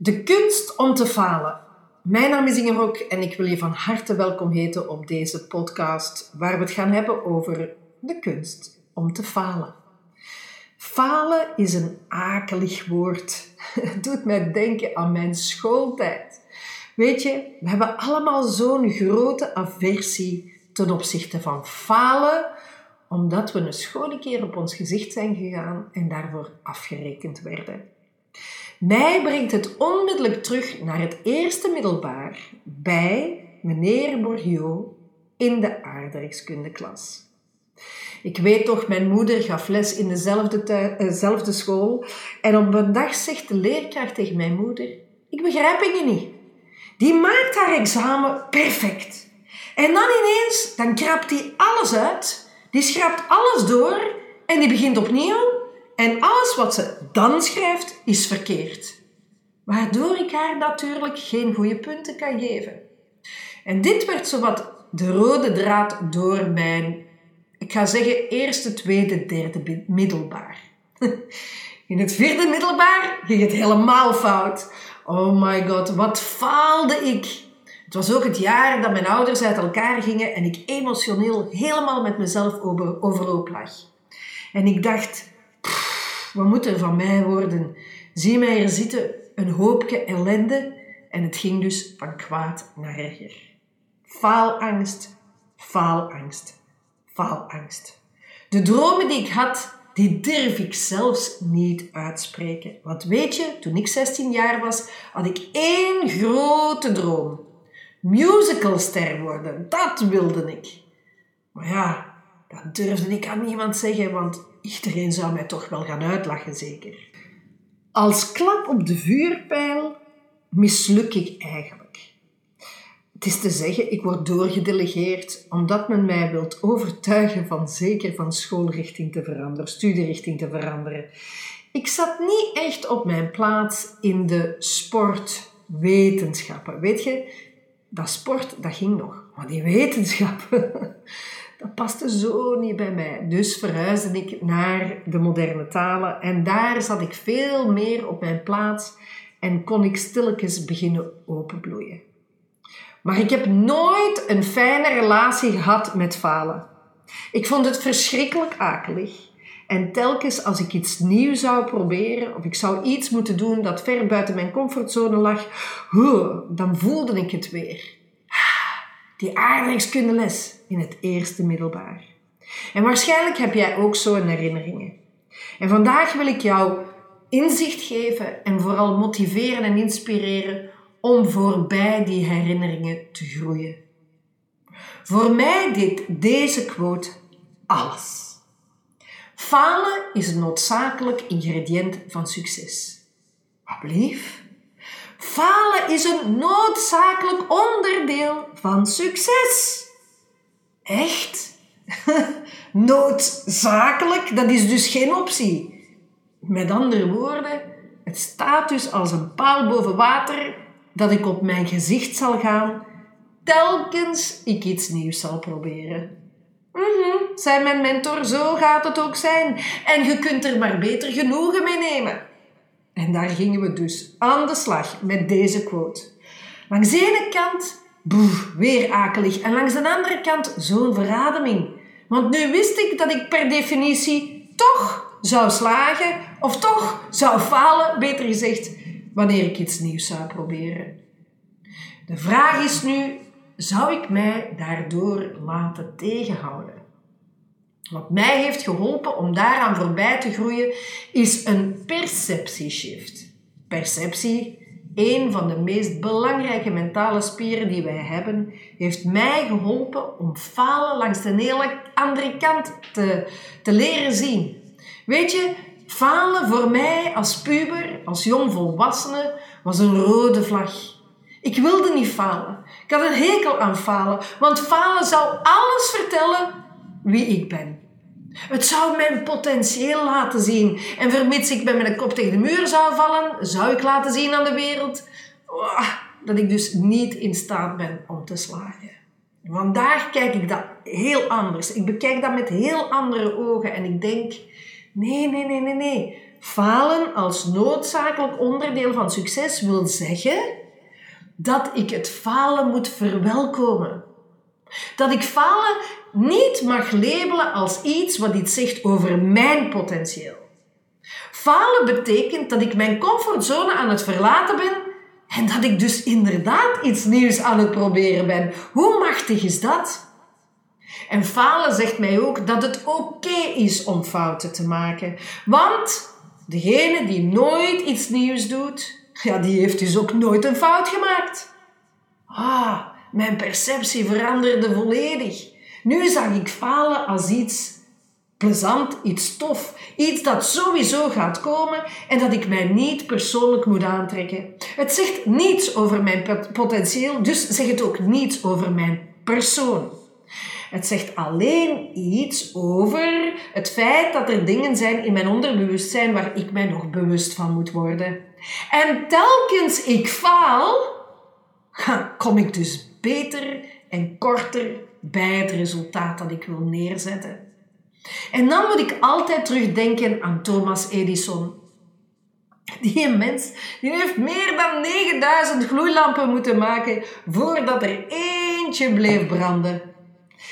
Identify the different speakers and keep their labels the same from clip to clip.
Speaker 1: De kunst om te falen. Mijn naam is Inge Rok en ik wil je van harte welkom heten op deze podcast waar we het gaan hebben over de kunst om te falen. Falen is een akelig woord. Het doet mij denken aan mijn schooltijd. Weet je, we hebben allemaal zo'n grote aversie ten opzichte van falen, omdat we een schone keer op ons gezicht zijn gegaan en daarvoor afgerekend werden. Mij brengt het onmiddellijk terug naar het eerste middelbaar bij meneer Bourgeot in de aardrijkskundeklas. Ik weet toch, mijn moeder gaf les in dezelfde, uh, school en op een dag zegt de leerkracht tegen mijn moeder, ik begrijp je niet. Die maakt haar examen perfect. En dan ineens, dan krapt hij alles uit, die schrapt alles door en die begint opnieuw en alles wat ze dan schrijft is verkeerd. Waardoor ik haar natuurlijk geen goede punten kan geven. En dit werd zowat de rode draad door mijn, ik ga zeggen, eerste, tweede, derde middelbaar. In het vierde middelbaar ging het helemaal fout. Oh my god, wat faalde ik! Het was ook het jaar dat mijn ouders uit elkaar gingen en ik emotioneel helemaal met mezelf overhoop lag. En ik dacht, wat moet er van mij worden? Zie mij er zitten, een hoopje ellende. En het ging dus van kwaad naar erger. Faalangst, faalangst, faalangst. De dromen die ik had, die durf ik zelfs niet uitspreken. Want weet je, toen ik 16 jaar was, had ik één grote droom. Musicalster worden, dat wilde ik. Maar ja, dat durfde ik aan niemand zeggen, want iedereen zou mij toch wel gaan uitlachen, zeker. Als klap op de vuurpijl misluk ik eigenlijk. Het is te zeggen, ik word doorgedelegeerd omdat men mij wilt overtuigen van zeker van schoolrichting te veranderen, studierichting te veranderen. Ik zat niet echt op mijn plaats in de sportwetenschappen. Weet je, dat sport, dat ging nog. Maar die wetenschappen, dat paste zo niet bij mij. Dus verhuisde ik naar de moderne talen en daar zat ik veel meer op mijn plaats en kon ik stilletjes beginnen openbloeien. Maar ik heb nooit een fijne relatie gehad met falen. Ik vond het verschrikkelijk akelig. En telkens als ik iets nieuws zou proberen of ik zou iets moeten doen dat ver buiten mijn comfortzone lag, dan voelde ik het weer die aardrijkskundeles in het eerste middelbaar. En waarschijnlijk heb jij ook zo'n herinneringen. En vandaag wil ik jou inzicht geven en vooral motiveren en inspireren om voorbij die herinneringen te groeien. Voor mij deed deze quote alles. Falen is een noodzakelijk ingrediënt van succes. Wat? Falen is een noodzakelijk onderdeel van succes. Echt? noodzakelijk? Dat is dus geen optie. Met andere woorden, het staat dus als een paal boven water dat ik op mijn gezicht zal gaan telkens ik iets nieuws zal proberen. Mhm, zei mijn mentor, zo gaat het ook zijn. En je kunt er maar beter genoegen mee nemen. En daar gingen we dus aan de slag met deze quote. Langs de ene kant, boef, weer akelig. En langs de andere kant, zo'n verademing. Want nu wist ik dat ik per definitie toch zou slagen, of toch zou falen, beter gezegd, wanneer ik iets nieuws zou proberen. De vraag is nu, zou ik mij daardoor laten tegenhouden? Wat mij heeft geholpen om daaraan voorbij te groeien, is een perceptieshift. Perceptie, een van de meest belangrijke mentale spieren die wij hebben, heeft mij geholpen om falen langs de hele andere kant te, te leren zien. Weet je, falen voor mij als puber, als jong volwassene, was een rode vlag. Ik wilde niet falen. Ik had een hekel aan falen, want falen zou alles vertellen wie ik ben. Het zou mijn potentieel laten zien. En vermits ik met mijn kop tegen de muur zou vallen, zou ik laten zien aan de wereld oh, dat ik dus niet in staat ben om te slagen. Vandaag kijk ik dat heel anders. Ik bekijk dat met heel andere ogen en ik denk: nee, nee, nee, nee, nee. falen als noodzakelijk onderdeel van succes wil zeggen dat ik het falen moet verwelkomen. Dat ik falen niet mag labelen als iets wat iets zegt over mijn potentieel. Falen betekent dat ik mijn comfortzone aan het verlaten ben en dat ik dus inderdaad iets nieuws aan het proberen ben. Hoe machtig is dat? En falen zegt mij ook dat het oké is om fouten te maken. Want degene die nooit iets nieuws doet, ja, die heeft dus ook nooit een fout gemaakt. Ah, mijn perceptie veranderde volledig. Nu zag ik falen als iets plezant, iets tof, iets dat sowieso gaat komen en dat ik mij niet persoonlijk moet aantrekken. Het zegt niets over mijn potentieel, dus zegt het ook niets over mijn persoon. Het zegt alleen iets over het feit dat er dingen zijn in mijn onderbewustzijn waar ik mij nog bewust van moet worden. En telkens ik faal, kom ik dus beter en korter bij het resultaat dat ik wil neerzetten. En dan moet ik altijd terugdenken aan Thomas Edison. Die mens die heeft meer dan 9000 gloeilampen moeten maken voordat er eentje bleef branden.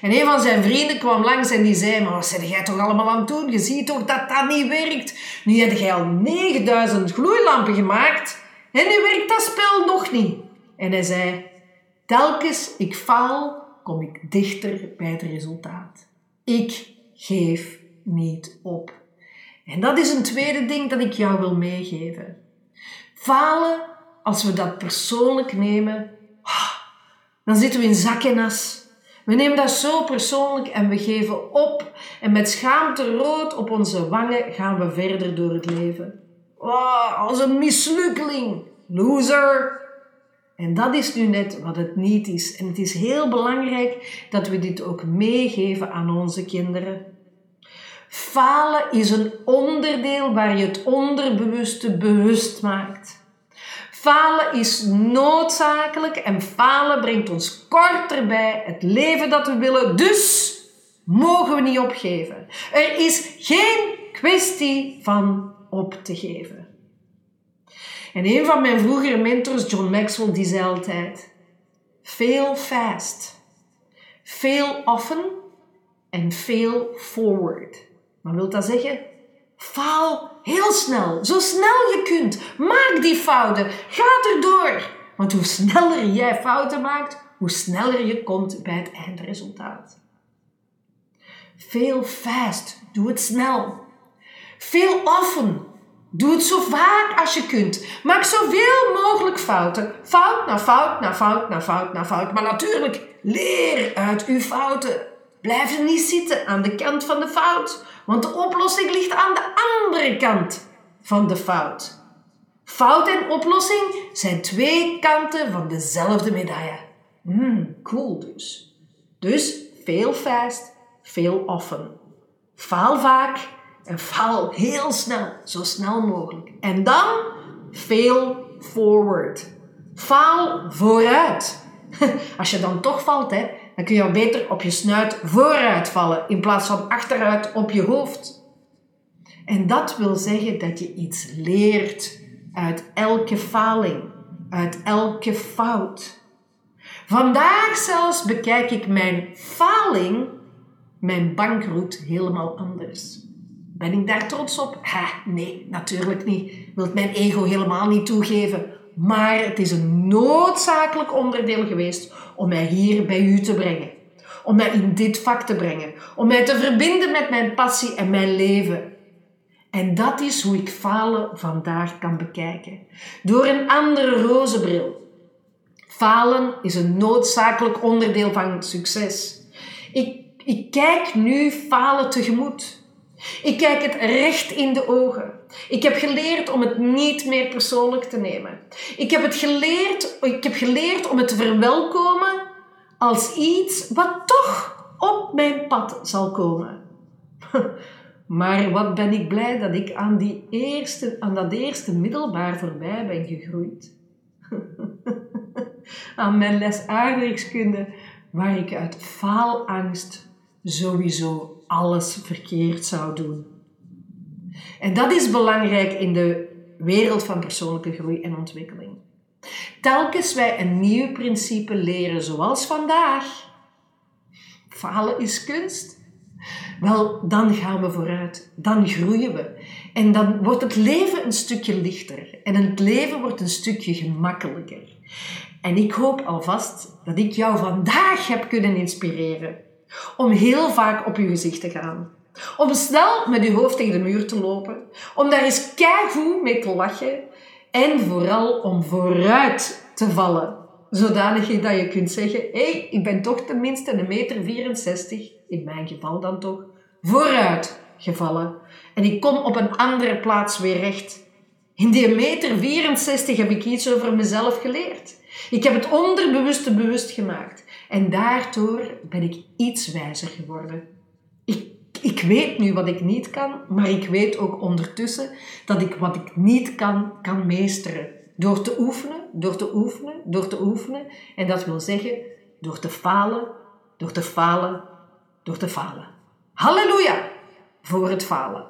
Speaker 1: En een van zijn vrienden kwam langs en die zei: Maar wat zit jij toch allemaal aan het doen? Je ziet toch dat dat niet werkt? Nu heb jij al 9000 gloeilampen gemaakt en nu werkt dat spel nog niet. En hij zei: Telkens ik faal, kom ik dichter bij het resultaat. Ik geef niet op. En dat is een tweede ding dat ik jou wil meegeven. Falen, als we dat persoonlijk nemen, ah, dan zitten we in zak en as. We nemen dat zo persoonlijk en we geven op. En met schaamte rood op onze wangen gaan we verder door het leven. Oh, als een mislukkeling. Loser. En dat is nu net wat het niet is. En het is heel belangrijk dat we dit ook meegeven aan onze kinderen. Falen is een onderdeel waar je het onderbewuste bewust maakt. Falen is noodzakelijk en falen brengt ons korter bij het leven dat we willen. Dus mogen we niet opgeven. Er is geen kwestie van op te geven. En een van mijn vroegere mentors, John Maxwell, die zei altijd: Fail fast, fail often en fail forward. Maar wil dat zeggen? Faal heel snel, zo snel je kunt. Maak die fouten, ga erdoor. Want hoe sneller jij fouten maakt, hoe sneller je komt bij het eindresultaat. Fail fast, doe het snel. Fail often, Doe het zo vaak als je kunt. Maak zoveel mogelijk fouten. Fout na fout na fout na fout na fout. Maar natuurlijk, leer uit uw fouten. Blijf er niet zitten aan de kant van de fout, want de oplossing ligt aan de andere kant van de fout. Fout en oplossing zijn twee kanten van dezelfde medaille. Hmm, cool dus. Dus veel fast, veel often. Faal vaak en faal heel snel, zo snel mogelijk. En dan fail forward. Faal vooruit. Als je dan toch valt, hè, dan kun je beter op je snuit vooruit vallen in plaats van achteruit op je hoofd. En dat wil zeggen dat je iets leert uit elke faling, uit elke fout. Vandaag zelfs bekijk ik mijn faling, mijn bankroet, helemaal anders. Ben ik daar trots op? Ha, nee, natuurlijk niet. Wilt mijn ego helemaal niet toegeven. Maar het is een noodzakelijk onderdeel geweest om mij hier bij u te brengen. Om mij in dit vak te brengen. Om mij te verbinden met mijn passie en mijn leven. En dat is hoe ik falen vandaag kan bekijken. Door een andere roze bril. Falen is een noodzakelijk onderdeel van succes. Ik, ik kijk nu falen tegemoet. Ik kijk het recht in de ogen. Ik heb geleerd om het niet meer persoonlijk te nemen. Ik heb, het geleerd, ik heb geleerd om het te verwelkomen als iets wat toch op mijn pad zal komen. Maar wat ben ik blij dat ik aan, die eerste, aan dat eerste middelbaar voorbij ben gegroeid. aan mijn les aardrijkskunde, waar ik uit faalangst sowieso alles verkeerd zou doen. En dat is belangrijk in de wereld van persoonlijke groei en ontwikkeling. Telkens wij een nieuw principe leren, zoals vandaag, falen is kunst, wel, dan gaan we vooruit. Dan groeien we. En dan wordt het leven een stukje lichter. En het leven wordt een stukje gemakkelijker. En ik hoop alvast dat ik jou vandaag heb kunnen inspireren om heel vaak op je gezicht te gaan. Om snel met je hoofd tegen de muur te lopen. Om daar eens keigoed mee te lachen. En vooral om vooruit te vallen. Zodanig dat je kunt zeggen, hé, hey, ik ben toch tenminste een meter 64, in mijn geval dan toch, vooruit gevallen. En ik kom op een andere plaats weer recht. In die meter 64 heb ik iets over mezelf geleerd. Ik heb het onderbewuste bewust gemaakt. En daardoor ben ik iets wijzer geworden. Ik, ik weet nu wat ik niet kan, maar ik weet ook ondertussen dat ik wat ik niet kan, kan meesteren. Door te oefenen, door te oefenen, door te oefenen. En dat wil zeggen, door te falen, door te falen, door te falen. Halleluja voor het falen.